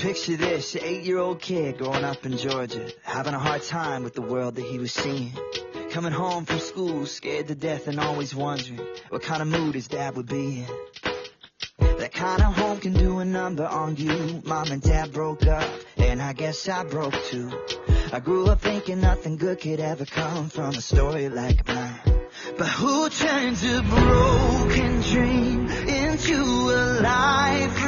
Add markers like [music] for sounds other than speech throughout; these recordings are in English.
Picture this, an eight-year-old kid growing up in Georgia, having a hard time with the world that he was seeing. Coming home from school, scared to death and always wondering what kind of mood his dad would be in. That kind of home can do a number on you. Mom and dad broke up, and I guess I broke too. I grew up thinking nothing good could ever come from a story like mine. But who turns a broken dream into a life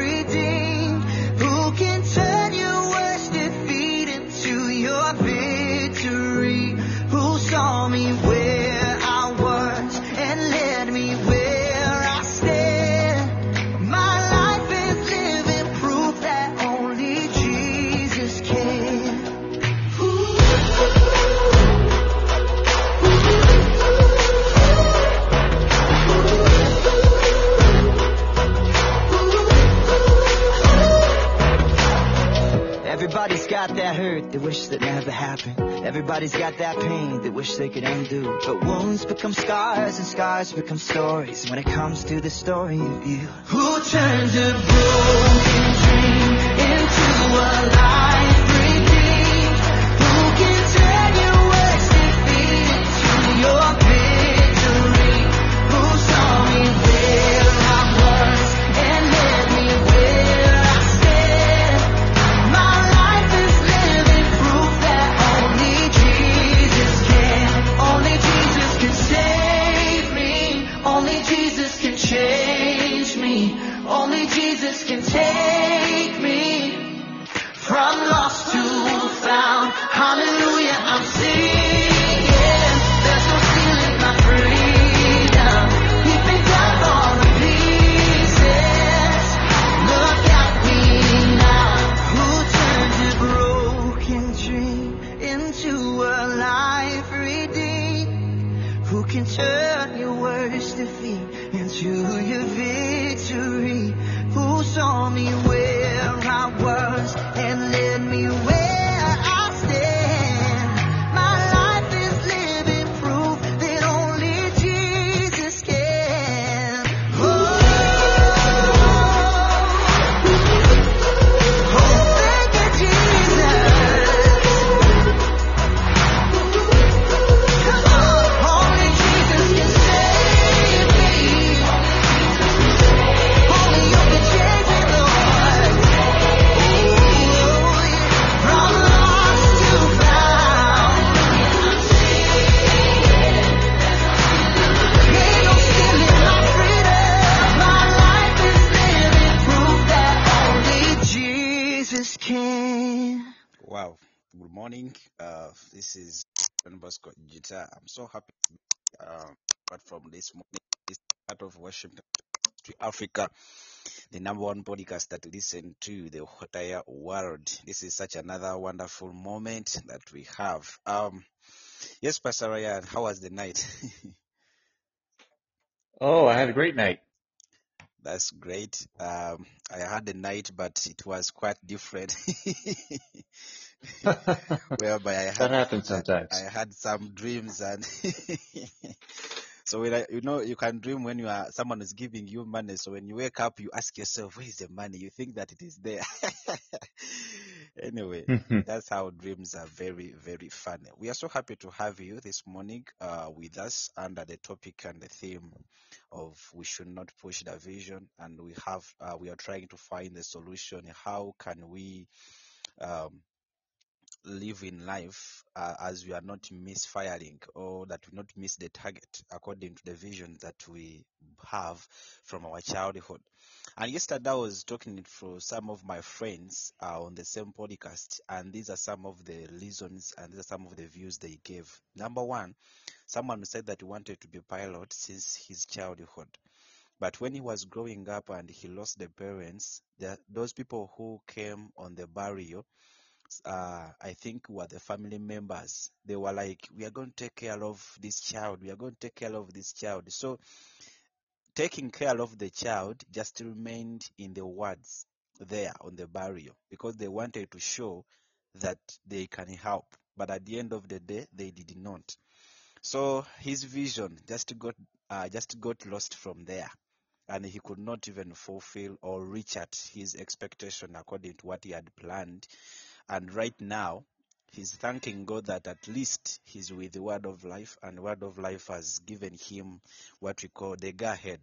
that never happened. Everybody's got that pain they wish they could undo. But wounds become scars and scars become stories when it comes to the story of you. Who turns a broken dream into a life so happy to be uh, apart from this morning, this part of worship to Africa, the number one podcast that listen to the entire world. This is such another wonderful moment that we have. Um, yes, Pastor Ryan, how was the night? [laughs] Oh, I had a great night. That's great. Um, I had a night, but it was quite different. [laughs] whereby I [laughs] had, that happens I, sometimes. I had some dreams and [laughs] so when I, you know you can dream when you are someone is giving you money. So when you wake up you ask yourself where is the money? You think that it is there. [laughs] Anyway that's how dreams are very very funny. We are so happy to have you this morning uh, with us under the topic and the theme of we should not push the vision and we have uh, we are trying to find the solution. How can we um, live in life uh, as we are not misfiring or that we not miss the target according to the vision that we have from our childhood. And yesterday I was talking to some of my friends uh, on the same podcast, and these are some of the reasons and these are some of the views they gave. Number one, someone said that he wanted to be a pilot since his childhood. But when he was growing up and he lost the parents, the, those people who came on the burial uh, I think were the family members. They were like, we are going to take care of this child. We are going to take care of this child. So taking care of the child just remained in the words there on the barrier because they wanted to show that they can help. But at the end of the day, they did not. So his vision just got uh, just got lost from there. and he could not even fulfill or reach at his expectation according to what he had planned. And right now, he's thanking God that at least he's with the Word of Life, and Word of Life has given him what we call the go ahead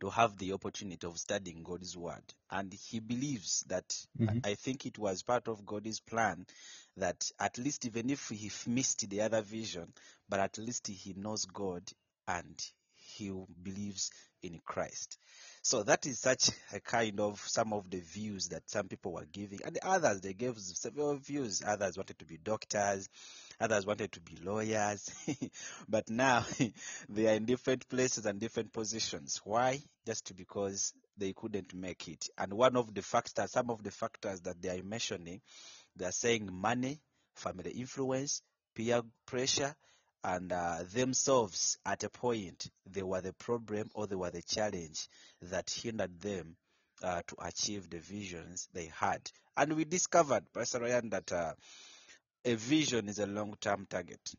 to have the opportunity of studying God's Word. And he believes that hmm I think it was part of God's plan that at least even if he missed the other vision, but at least he knows God and he believes in Christ. So that is such a kind of some of the views that some people were giving, and the others they gave several views. Others wanted to be doctors, others wanted to be lawyers, [laughs] but now [laughs] they are in different places and different positions. Why? Just because they couldn't make it. And one of the factors, some of the factors that they are mentioning, they are saying money, family influence, peer pressure, and uh, themselves at a point they were the problem or they were the challenge that hindered them uh, to achieve the visions they had. And we discovered, Pastor Ryan, that uh, a vision is a long-term target,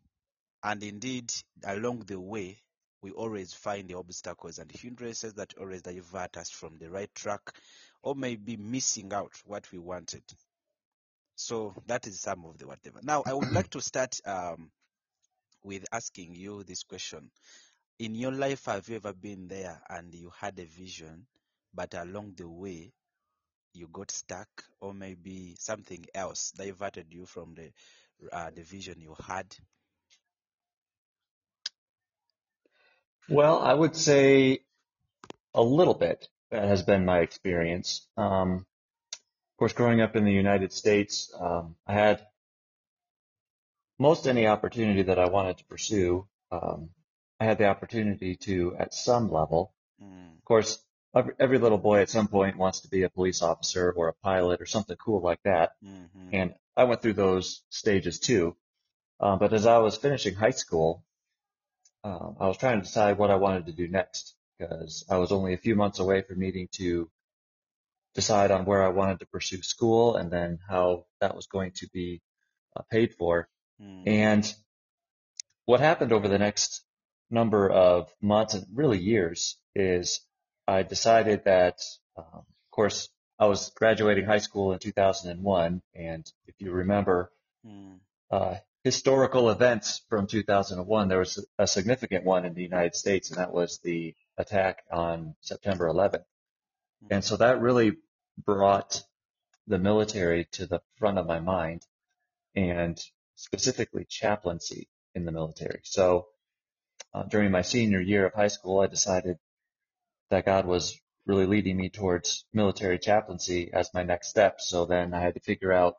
and indeed along the way we always find the obstacles and hindrances that always divert us from the right track or maybe missing out what we wanted. So that is some of the whatever. Now I would like to start um, with asking you this question. In your life, have you ever been there and you had a vision, but along the way you got stuck, or maybe something else diverted you from the uh, the vision you had? Well, I would say a little bit that has been my experience. Um, of course, growing up in the United States, um, I had most any opportunity that I wanted to pursue. Um, I had the opportunity to at some level. Mm, Of course, every, every little boy at some point wants to be a police officer or a pilot or something cool like that. hmm And I went through those stages too. Um, but as I was finishing high school, um, I was trying to decide what I wanted to do next because I was only a few months away from needing to decide on where I wanted to pursue school and then how that was going to be uh, paid for. Mm, And what happened over the next number of months and really years is I decided that, um, of course, I was graduating high school in 2001. And if you remember, mm, uh, historical events from 2001, there was a significant one in the United States, and that was the attack on September 11th. And so that really brought the military to the front of my mind and specifically chaplaincy in the military. So uh, during my senior year of high school, I decided that God was really leading me towards military chaplaincy as my next step. So then I had to figure out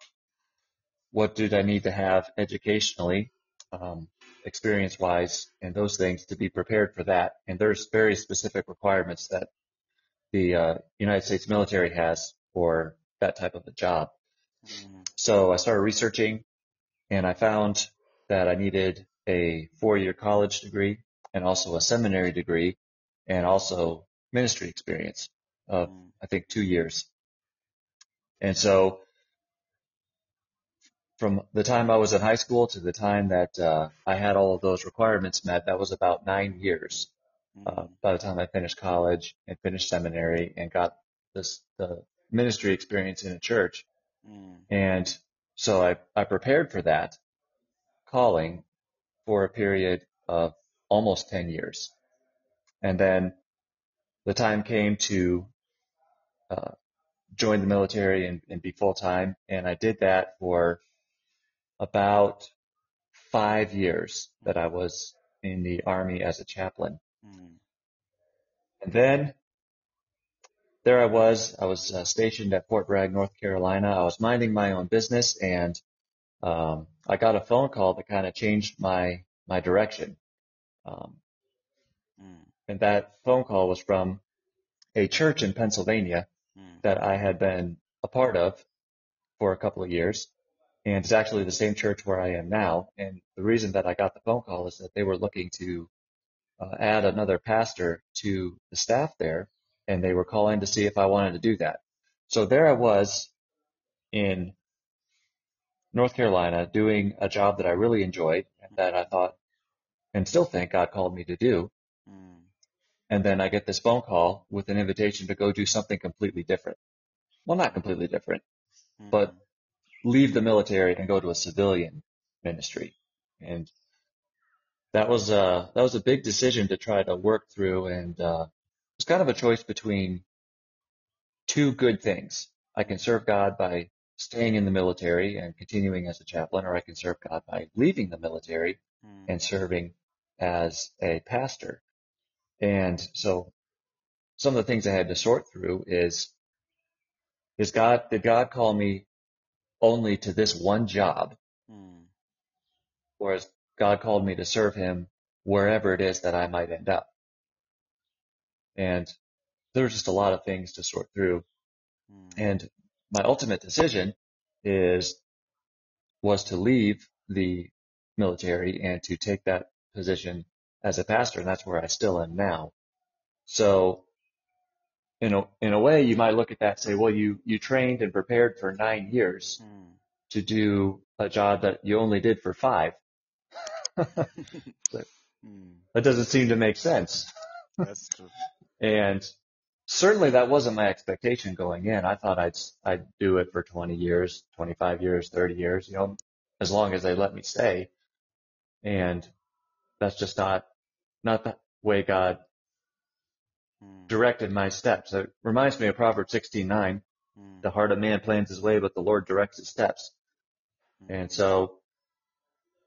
what did I need to have educationally, um, experience wise, and those things to be prepared for that. And there's very specific requirements that the uh, United States military has for that type of a job. mm, So I started researching and I found that I needed a four year college degree and also a seminary degree and also ministry experience of, mm, I think, two years. And so from the time I was in high school to the time that uh, I had all of those requirements met, that was about nine years uh, mm, by the time I finished college and finished seminary and got this the ministry experience in a church. mm, And so I, I prepared for that calling for a period of almost 10 years. And then the time came to uh, join the military and, and be full time. And I did that for about five years that I was in the army as a chaplain. mm, And then there I was. I was uh, stationed at Fort Bragg, North Carolina. I was minding my own business and um, I got a phone call that kind of changed my my direction. Um, mm, and that phone call was from a church in Pennsylvania mm, that I had been a part of for a couple of years. And it's actually the same church where I am now. And the reason that I got the phone call is that they were looking to uh, add another pastor to the staff there. And they were calling to see if I wanted to do that. So there I was in North Carolina doing a job that I really enjoyed and that I thought and still think God called me to do. mm, And then I get this phone call with an invitation to go do something completely different. Well, not completely different, mm, but leave the military and go to a civilian ministry. And that was a, that was a big decision to try to work through. And, uh, kind of a choice between two good things. I can serve God by staying in the military and continuing as a chaplain, or I can serve God by leaving the military mm, and serving as a pastor. And so some of the things I had to sort through is, is God, did God call me only to this one job? mm, Or has God called me to serve him wherever it is that I might end up? And there there's just a lot of things to sort through. mm, And my ultimate decision is, was to leave the military and to take that position as a pastor. And that's where I still am now. So in a, in a way, you might look at that and say, well, you, you trained and prepared for nine years mm. to do a job that you only did for five. [laughs] [laughs] But Mm, that doesn't seem to make sense. That's true. And certainly that wasn't my expectation going in. I thought I'd, I'd do it for 20 years, 25 years, 30 years, you know, as long as they let me stay. And that's just not, not the way God Mm, directed my steps. It reminds me of Proverbs 16:9. mm, The heart of man plans his way, but the Lord directs his steps. mm, And so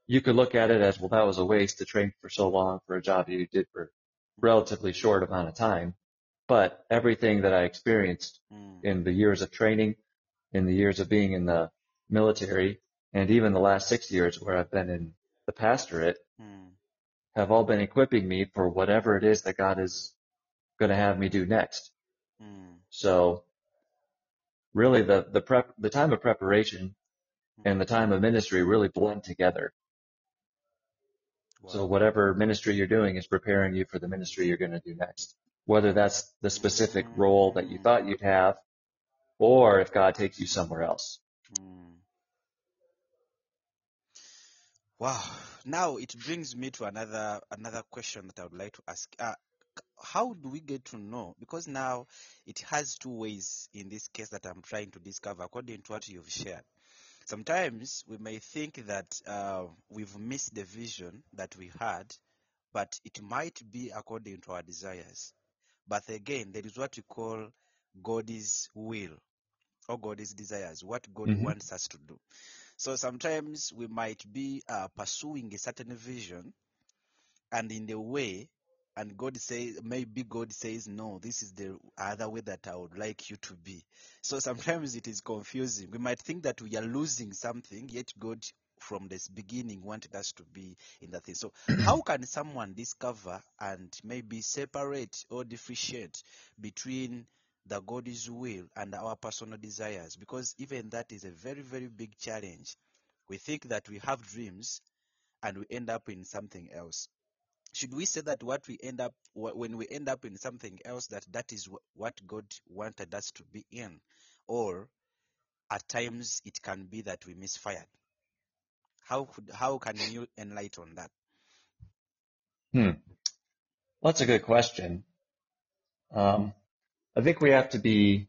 you could look at it as, well, that was a waste to train for so long for a job you did for relatively short amount of time. But everything that I experienced mm, in the years of training, in the years of being in the military, and even the last six years where I've been in the pastorate mm, have all been equipping me for whatever it is that God is going to have me do next. mm, So really the, the prep, the time of preparation and the time of ministry really blend together. So whatever ministry you're doing is preparing you for the ministry you're going to do next. Whether that's the specific role that you thought you'd have or if God takes you somewhere else. Mm. Wow. Now it brings me to another another question that I would like to ask. Uh, how do we get to know? Because now it has two ways in this case that I'm trying to discover according to what you've shared. Sometimes we may think that uh, we've missed the vision that we had, but it might be according to our desires. But again, there is what we call God's will or God's desires, what God hmm wants us to do. So sometimes we might be uh, pursuing a certain vision, and in the way, and God says, maybe God says, no, this is the other way that I would like you to be. So sometimes it is confusing. We might think that we are losing something, yet God from this beginning wanted us to be in that thing. So [clears throat] how can someone discover and maybe separate or differentiate between the God's will and our personal desires? Because even that is a very, very big challenge. We think that we have dreams and we end up in something else. Should we say that what we end up when we end up in something else that that is what God wanted us to be in, or at times it can be that we misfired? How could, how can you enlighten that? Hmm. Well, that's a good question. Um, I think we have to be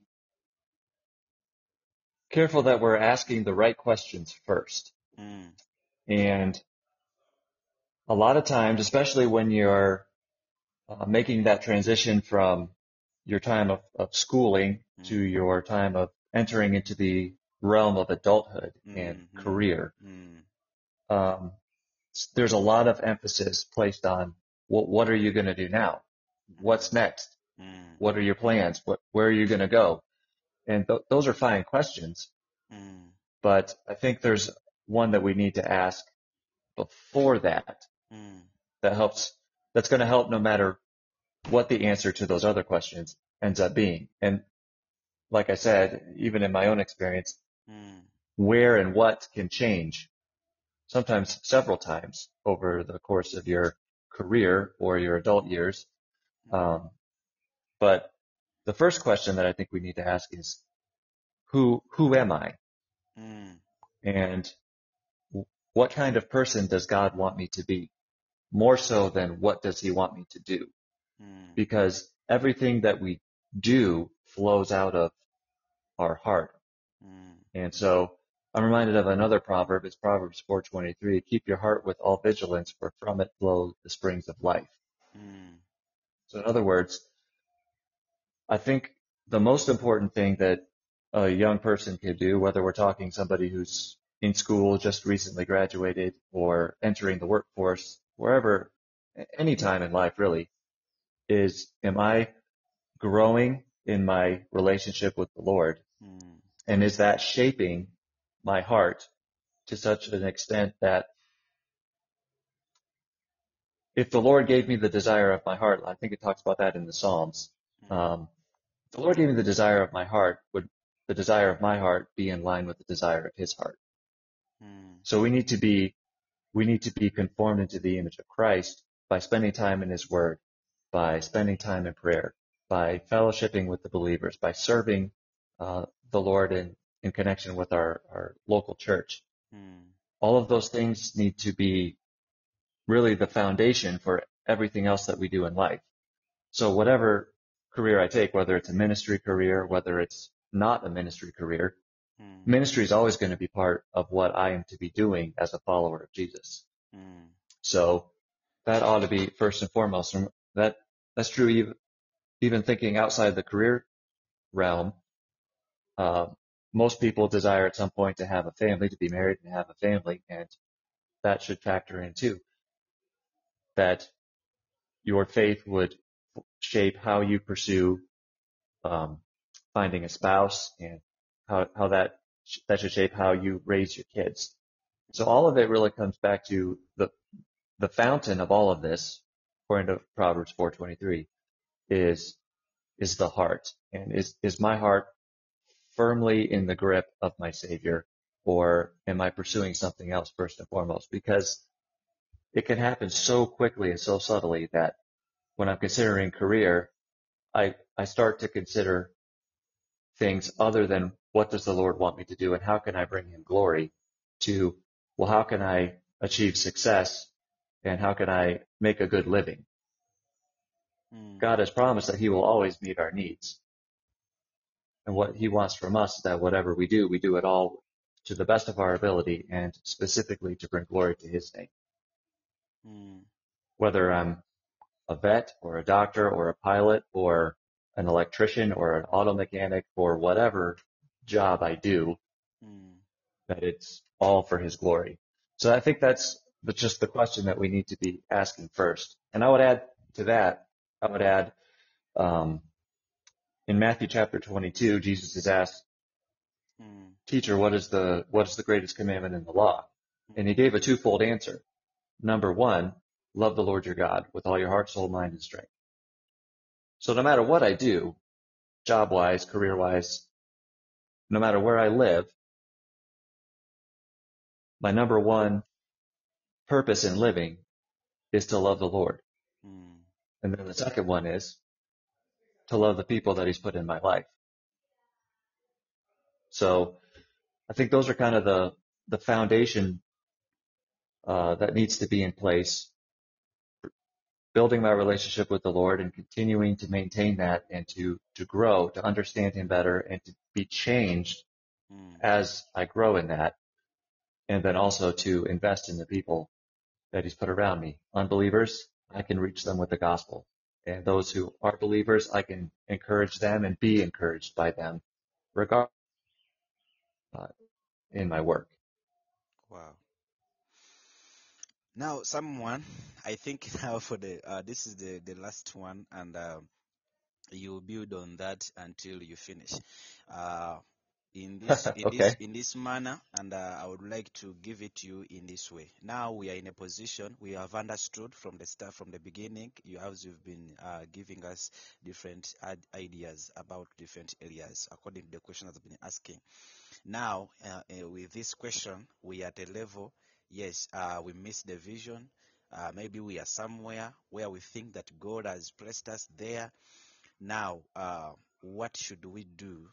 careful that we're asking the right questions first. Mm, And a lot of times, especially when you're uh, making that transition from your time of, of schooling to mm, your time of entering into the realm of adulthood and mm, mm, career, mm, um, there's a lot of emphasis placed on what, what are you going to do now? What's next? mm, What are your plans? What, where are you going to go? And th- those are fine questions, mm, but I think there's one that we need to ask before that mm, that helps, that's going to help no matter what the answer to those other questions ends up being. And like I said, even in my own experience, mm, where and what can change sometimes several times over the course of your career or your adult years. Um, but the first question that I think we need to ask is who, who am I? mm, And what kind of person does God want me to be? More so than what does he want me to do? Mm. because everything that we do flows out of our heart. Mm. And so I'm reminded of another proverb. It's Proverbs 4:23. Keep your heart with all vigilance, for from it flow the springs of life. Mm. So in other words, I think the most important thing that a young person can do, whether we're talking somebody who's in school, just recently graduated, or entering the workforce, wherever, any time in life really, is am I growing in my relationship with the Lord? Mm. And is that shaping my heart to such an extent that if the Lord gave me the desire of my heart, I think it talks about that in the Psalms. Mm. Um, the Lord gave me the desire of my heart, would the desire of my heart be in line with the desire of his heart? Mm. So we need to be, we need to be conformed into the image of Christ by spending time in his word, by spending time in prayer, by fellowshipping with the believers, by serving uh, the Lord in, in connection with our, our local church. Mm. All of those things need to be really the foundation for everything else that we do in life. So whatever career I take, whether it's a ministry career, whether it's not a ministry career, Mm. ministry is always going to be part of what I am to be doing as a follower of Jesus. Mm. So that ought to be first and foremost. And that that's true even even thinking outside the career realm. Uh, most people desire at some point to have a family, to be married and have a family, and that should factor in too. That your faith would shape how you pursue um, finding a spouse and how how that that should shape how you raise your kids. So all of it really comes back to the the fountain of all of this, according to Proverbs 4:23, is is the heart, and is is my heart firmly in the grip of my Savior, or am I pursuing something else first and foremost? Because it can happen so quickly and so subtly that when I'm considering career, I I start to consider things other than what does the Lord want me to do and how can I bring him glory to, well, how can I achieve success and how can I make a good living? Mm. God has promised that he will always meet our needs. And what he wants from us is that whatever we do, we do it all to the best of our ability and specifically to bring glory to his name. Mm. Whether I'm a vet or a doctor or a pilot or an electrician or an auto mechanic or whatever job I do, Mm. that it's all for his glory. So I think that's just the question that we need to be asking first. And I would add to that, I would add, um, in Matthew chapter 22, Jesus is asked, Mm. teacher, what is the, what is the greatest commandment in the law? And he gave a twofold answer. Number one, love the Lord your God with all your heart, soul, mind, and strength. So no matter what I do, job wise, career wise, no matter where I live, my number one purpose in living is to love the Lord. Mm. And then the second one is to love the people that he's put in my life. So I think those are kind of the, the foundation, uh, that needs to be in place. Building my relationship with the Lord and continuing to maintain that and to, to grow, to understand him better and to be changed Mm. as I grow in that. And then also to invest in the people that he's put around me. Unbelievers, I can reach them with the gospel. And those who are believers, I can encourage them and be encouraged by them regardless uh, in my work. Wow. Now, someone, I think [laughs] now for the uh, this is the the last one, and um, you build on that until you finish. Uh, in [laughs] this in this in this manner, and uh, I would like to give it to you in this way. Now we are in a position we have understood from the start, from the beginning. You have you've been uh, giving us different ideas about different areas according to the question I've been asking. Now, uh, uh, with this question, we are at a level, yes, uh, we miss the vision. Uh, maybe we are somewhere where we think that God has placed us there. Now, uh, what should we do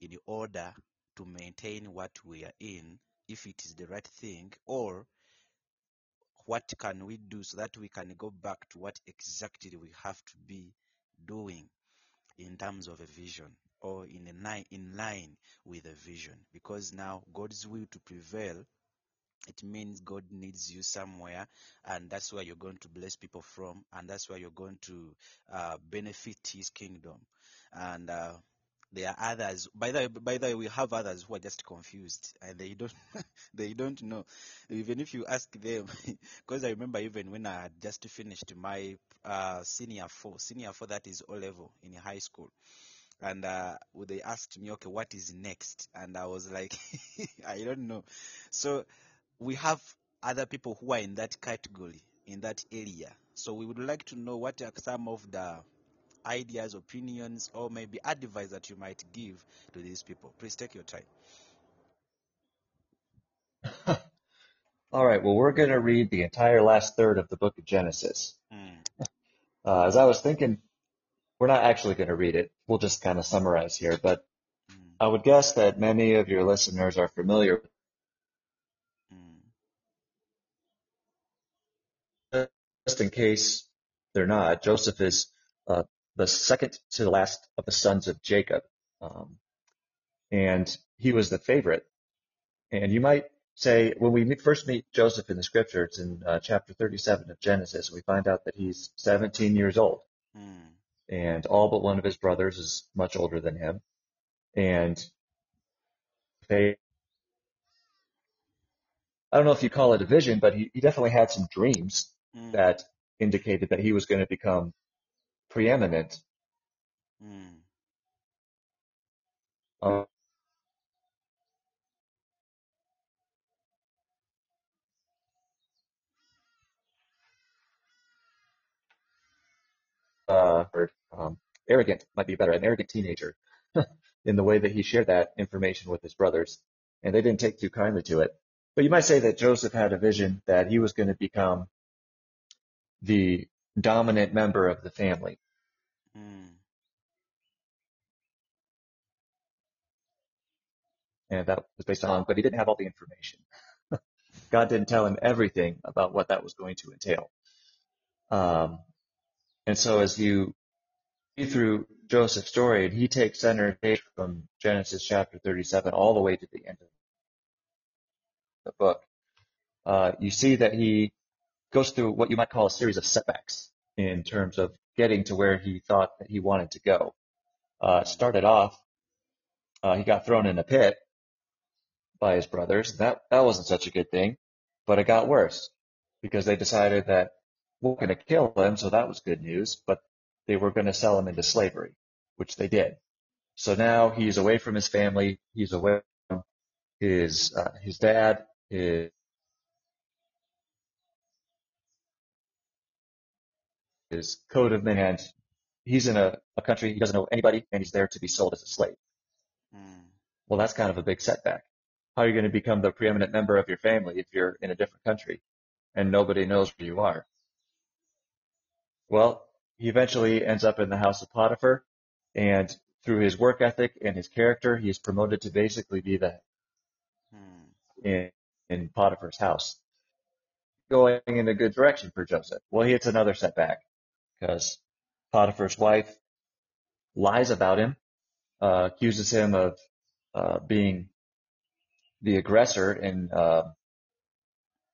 in order to maintain what we are in, if it is the right thing, or what can we do so that we can go back to what exactly we have to be doing in terms of a vision or in a line in line with a vision because now God's will to prevail it means God needs you somewhere, and that's where you're going to bless people from, and that's where you're going to uh, benefit His kingdom. And uh, there are others. By the by the way, we have others who are just confused and they don't [laughs] they don't know. Even if you ask them, [laughs] because I remember even when I had just finished my uh, senior four, senior four that is O level in high school and uh, they asked me, okay, what is next? And I was like, [laughs] I don't know. So we have other people who are in that category, in that area. So we would like to know what are some of the ideas, opinions, or maybe advice that you might give to these people. Please take your time. [laughs] All right. Well, we're going to read the entire last third of the book of Genesis. Mm. Uh, as I was thinking, we're not actually going to read it. We'll just kind of summarize here, but Mm. I would guess that many of your listeners are familiar Mm. Just in case they're not, Joseph is uh, the second to the last of the sons of Jacob. Um, and he was the favorite. And you might say, when we meet, first meet Joseph in the scripture, it's in uh, chapter 37 of Genesis, we find out that he's 17 years old. Mm. And all but one of his brothers is much older than him. And they, I don't know if you call it a vision, but he, he definitely had some dreams Mm. that indicated that he was going to become preeminent Mm. uh, uh, or um, arrogant might be better, an arrogant teenager [laughs] in the way that he shared that information with his brothers, and they didn't take too kindly to it. But you might say that Joseph had a vision that he was going to become the dominant member of the family. Mm. And that was based on, but he didn't have all the information. [laughs] God didn't tell him everything about what that was going to entail. Um, and so as you read through Joseph's story, and he takes center stage from Genesis chapter 37 all the way to the end of the book, uh, you see that he goes through what you might call a series of setbacks in terms of getting to where he thought that he wanted to go. Uh, started off, uh, he got thrown in a pit by his brothers. That that wasn't such a good thing, but it got worse because they decided that we're going to kill him, so that was good news. But they were going to sell him into slavery, which they did. So now he's away from his family. He's away from his uh, his dad, his his code of man. He's in a, a country he doesn't know anybody, and he's there to be sold as a slave. Mm. Well, that's kind of a big setback. How are you going to become the preeminent member of your family if you're in a different country and nobody knows where you are? Well, he eventually ends up in the house of Potiphar, and through his work ethic and his character, he is promoted to basically be the Mm. in, in Potiphar's house. Going in a good direction for Joseph. Well, he hits another setback because Potiphar's wife lies about him, uh, accuses him of uh, being the aggressor in a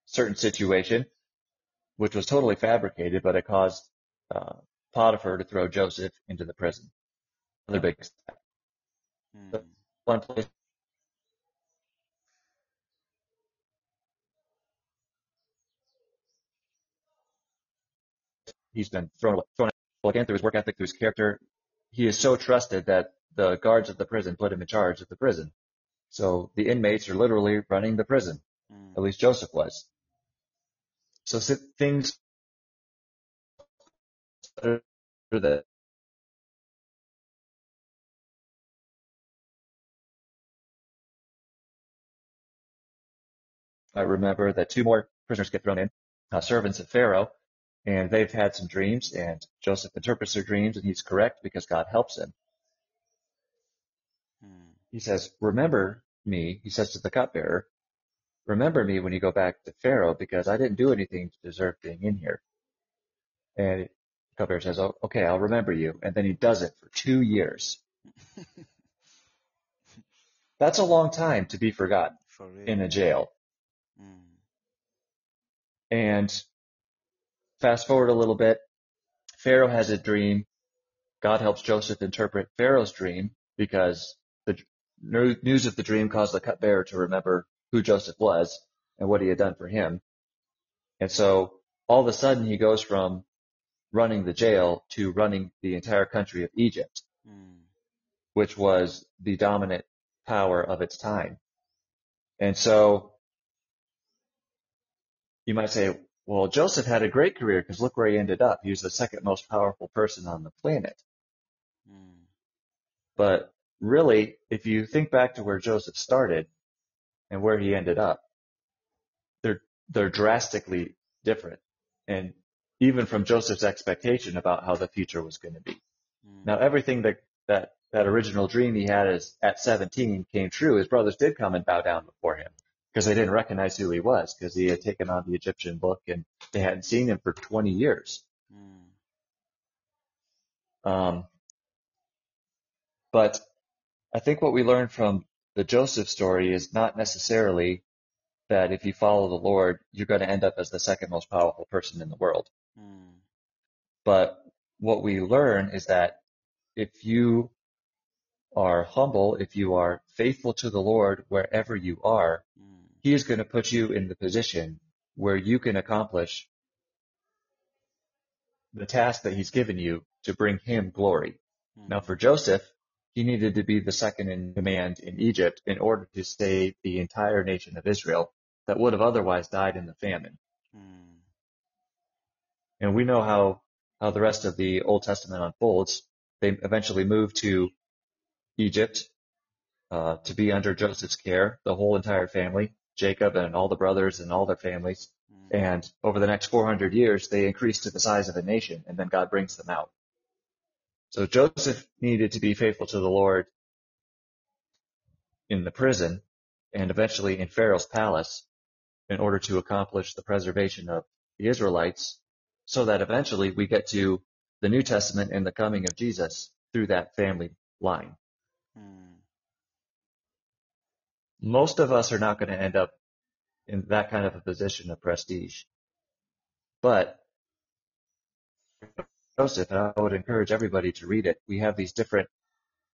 certain situation, which was totally fabricated, but it caused uh, Potiphar to throw Joseph into the prison. Another big setback. Mm. one place he's been thrown away, thrown again through his work ethic, through his character. He is so trusted that the guards of the prison put him in charge of the prison. So the inmates are literally running the prison. Mm. At least Joseph was. So things that I remember that two more prisoners get thrown in, uh, servants of Pharaoh, and they've had some dreams, and Joseph interprets their dreams, and he's correct because God helps him. Mm. He says, "Remember me," he says to the cupbearer, remember me when you go back to Pharaoh because I didn't do anything to deserve being in here. And the cupbearer says, oh, okay, I'll remember you. And then he does it for two years. [laughs] That's a long time to be forgotten in a jail. Mm. And fast forward a little bit. Pharaoh has a dream. God helps Joseph interpret Pharaoh's dream because the news of the dream caused the cupbearer to remember who Joseph was and what he had done for him. And so all of a sudden he goes from running the jail to running the entire country of Egypt, mm. which was the dominant power of its time. And so you might say, well, Joseph had a great career because look where he ended up. He was the second most powerful person on the planet. Mm. But really, if you think back to where Joseph started and where he ended up, they're, they're drastically different. And even from Joseph's expectation about how the future was going to be. Mm. Now, everything that, that, that original dream he had is at 17 came true. His brothers did come and bow down before him because they didn't recognize who he was because he had taken on the Egyptian book and they hadn't seen him for 20 years. Mm. Um, but I think what we learn from the Joseph story is not necessarily that if you follow the Lord, you're going to end up as the second most powerful person in the world. Mm. But what we learn is that if you are humble, if you are faithful to the Lord wherever you are, mm. He is going to put you in the position where you can accomplish the task that He's given you to bring Him glory. Mm. Now, for Joseph, he needed to be the second in command in Egypt in order to save the entire nation of Israel that would have otherwise died in the famine. Mm. And we know how, how the rest of the Old Testament unfolds. They eventually moved to Egypt uh, to be under Joseph's care, the whole entire family, Jacob and all the brothers and all their families. Mm. And over the next 400 years, they increase to the size of a nation, and then God brings them out. So Joseph needed to be faithful to the Lord in the prison and eventually in Pharaoh's palace in order to accomplish the preservation of the Israelites so that eventually we get to the New Testament and the coming of Jesus through that family line. Hmm. Most of us are not going to end up in that kind of a position of prestige. But Joseph, I would encourage everybody to read it. We have these different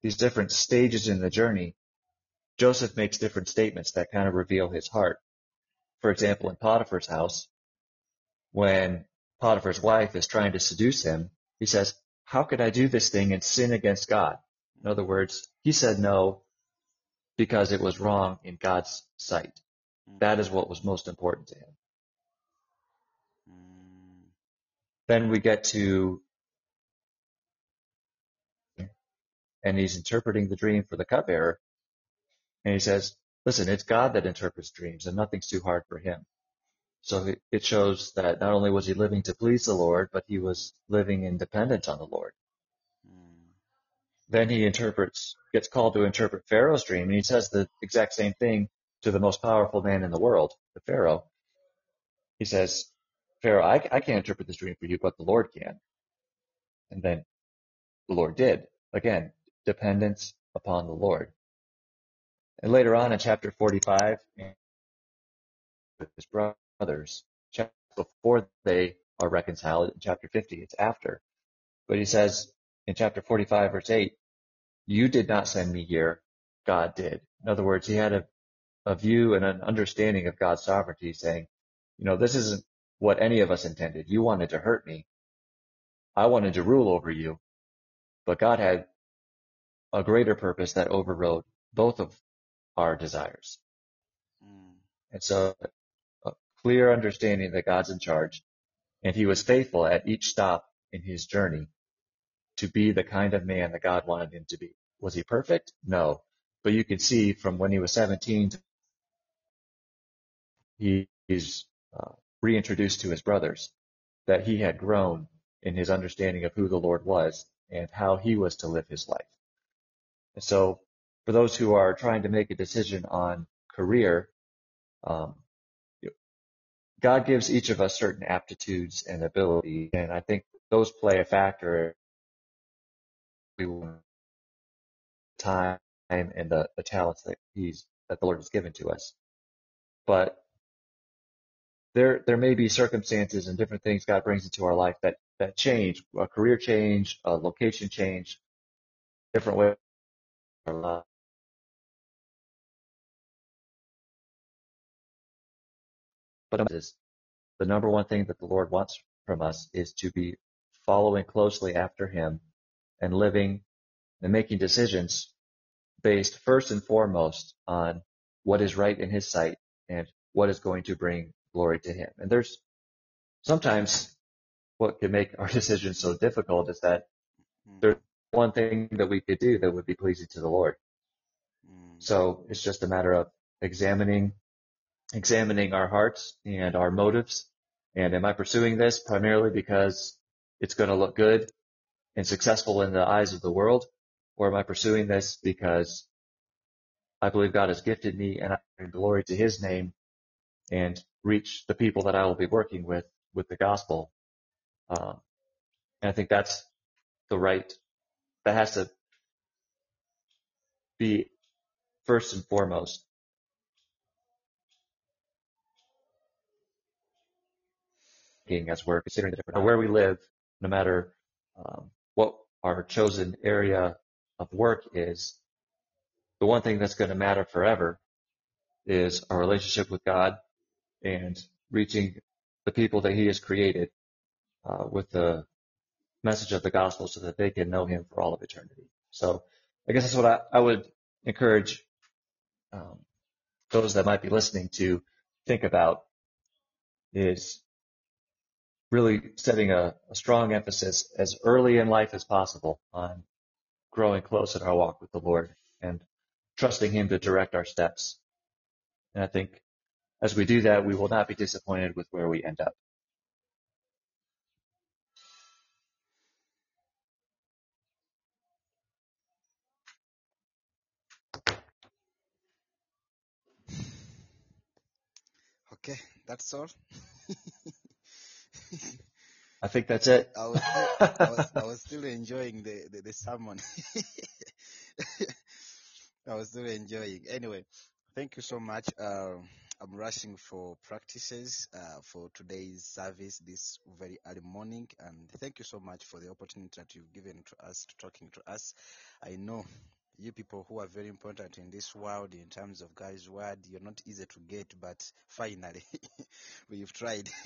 these different stages in the journey. Joseph makes different statements that kind of reveal his heart. For example, in Potiphar's house, when Potiphar's wife is trying to seduce him, he says, how could I do this thing and sin against God? In other words, he said no because it was wrong in God's sight. That is what was most important to him. Then we get to, and he's interpreting the dream for the cupbearer. And he says, listen, it's God that interprets dreams and nothing's too hard for him. So it shows that not only was he living to please the Lord, but he was living in dependence on the Lord. Then he interprets, gets called to interpret Pharaoh's dream, and he says the exact same thing to the most powerful man in the world, the Pharaoh. He says, Pharaoh, I, I can't interpret this dream for you, but the Lord can. And then the Lord did. Again, dependence upon the Lord. And later on in chapter 45, with his brothers, others. Before they are reconciled in chapter 50, it's after. But he says in chapter 45, verse 8, you did not send me here, God did. In other words, he had a, a view and an understanding of God's sovereignty saying, you know, this isn't what any of us intended. You wanted to hurt me. I wanted to rule over you, but God had a greater purpose that overrode both of our desires. Mm. And so a clear understanding that God's in charge, and he was faithful at each stop in his journey to be the kind of man that God wanted him to be. Was he perfect? No. But you can see from when he was 17, he, he's uh, reintroduced to his brothers that he had grown in his understanding of who the Lord was and how he was to live his life. And so for those who are trying to make a decision on career, um, God gives each of us certain aptitudes and ability, and I think those play a factor. We want time and the, the talents that He's that the Lord has given to us, but there there may be circumstances and different things God brings into our life that that change, a career change, a location change, different way our life. But the number one thing that the Lord wants from us is to be following closely after Him and living and making decisions based first and foremost on what is right in His sight and what is going to bring glory to Him. And there's sometimes what can make our [laughs] decisions so difficult is that Mm, there's one thing that we could do that would be pleasing to the Lord. mm, So it's just a matter of examining, examining our hearts and our motives. And am I pursuing this primarily because it's going to look good and successful in the eyes of the world? Or am I pursuing this because I believe God has gifted me and I bring glory to his name and reach the people that I will be working with with the gospel? Um, and I think that's the right, that has to be first and foremost. As we're considering the different, where we live, no matter um, what our chosen area of work is, the one thing that's going to matter forever is our relationship with God and reaching the people that He has created uh, with the message of the gospel so that they can know Him for all of eternity. So I guess that's what I, I would encourage um, those that might be listening to think about is really setting a, a strong emphasis as early in life as possible on growing close in our walk with the Lord and trusting Him to direct our steps. And I think as we do that, we will not be disappointed with where we end up. Okay, that's all. [laughs] I think that's it. I was still, I was, I was still enjoying the, the, the sermon. [laughs] I was still enjoying. Anyway, thank you so much. Um, I'm rushing for practices uh, for today's service this very early morning, and thank you so much for the opportunity that you've given to us to talking to us. I know you people who are very important in this world in terms of God's word, you're not easy to get, but finally [laughs] we've tried. [laughs]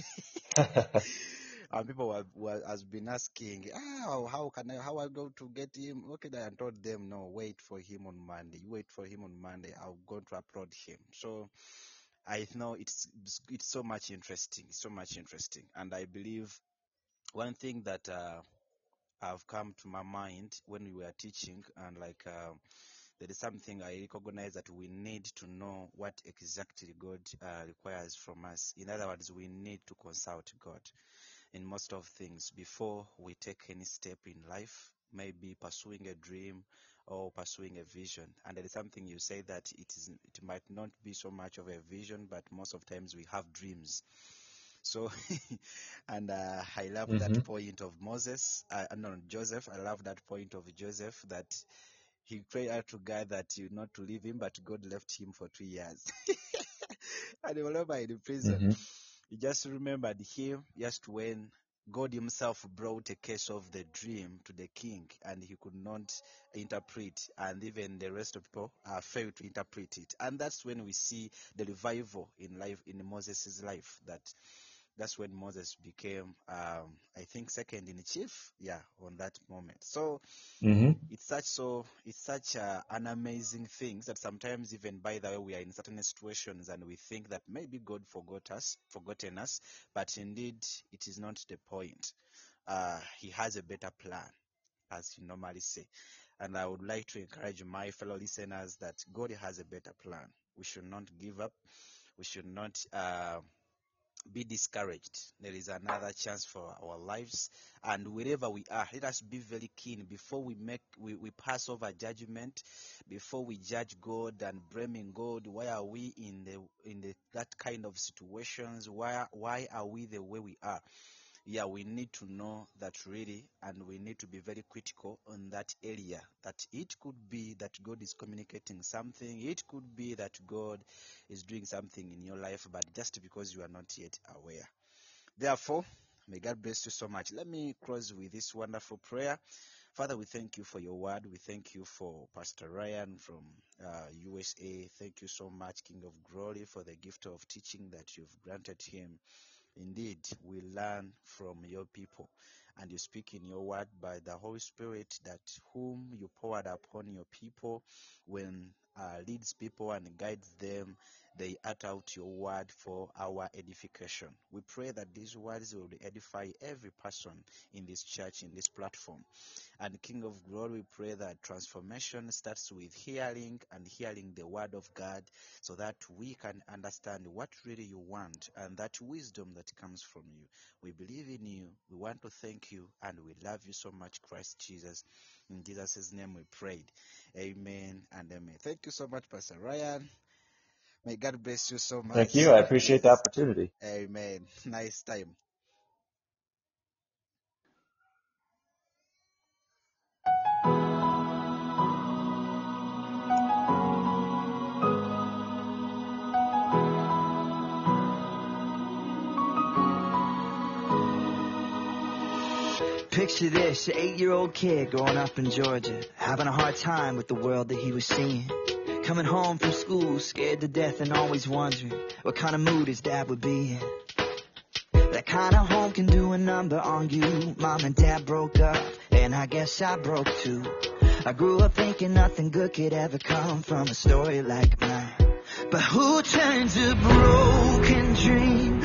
[laughs] and people have, were, has been asking, ah, how can I, how I go to get him? Okay, I told them, no, wait for him on Monday. You wait for him on Monday. I'm going to upload him. So I know it's it's so much interesting, so much interesting, and I believe one thing that uh, have come to my mind when we were teaching, and like uh, there is something I recognize that we need to know what exactly God uh, requires from us. In other words, we need to consult God in most of things before we take any step in life, maybe pursuing a dream or pursuing a vision. And there is something you say that it is it might not be so much of a vision, but most of times we have dreams. So, [laughs] and uh, I love hmm that point of Moses, uh, no, Joseph. I love that point of Joseph that he prayed out to God that you not to leave him, but God left him for two years. [laughs] and remember in prison, hmm he just remembered him just when God himself brought a case of the dream to the king and he could not interpret and even the rest of people uh, failed to interpret it. And that's when we see the revival in life in Moses' life that that's when Moses became, um, I think, second in chief. Yeah, on that moment. So hmm it's such so it's such uh, an amazing thing that sometimes even by the way we are in certain situations and we think that maybe God forgot us, forgotten us, but indeed it is not the point. Uh, he has a better plan, as you normally say. And I would like to encourage my fellow listeners that God has a better plan. We should not give up. We should not. Uh, be discouraged. There is another chance for our lives, and wherever we are, let us be very keen before we make we, we pass over judgment, before we judge God and blaming God. Why are we in the in the that kind of situations? Why why are we the way we are? Yeah, we need to know that really, and we need to be very critical on that area. That it could be that God is communicating something, it could be that God is doing something in your life, but just because you are not yet aware. Therefore, may God bless you so much. Let me close with this wonderful prayer. Father, we thank you for your word. We thank you for Pastor Ryan from uh, USA. Thank you so much, King of Glory, for the gift of teaching that you've granted him. Indeed, we learn from your people, and you speak in your word by the Holy Spirit that whom you poured upon your people when uh, leads people and guides them, they utter out your word for our edification. We pray that these words will edify every person in this church, in this platform. And King of Glory, we pray that transformation starts with hearing and hearing the word of God so that we can understand what really you want and that wisdom that comes from you. We believe in you. We want to thank you and we love you so much, Christ Jesus. In Jesus' name we prayed. Amen and amen. Thank you so much, Pastor Ryan. May God bless you so much. Thank you. I appreciate the opportunity. Amen. Nice time. Picture this, an eight-year-old kid growing up in Georgia, having a hard time with the world that he was seeing. Coming home from school, scared to death and always wondering what kind of mood his dad would be in. That kind of home can do a number on you. Mom and dad broke up, and I guess I broke too. I grew up thinking nothing good could ever come from a story like mine. But who turns a broken dream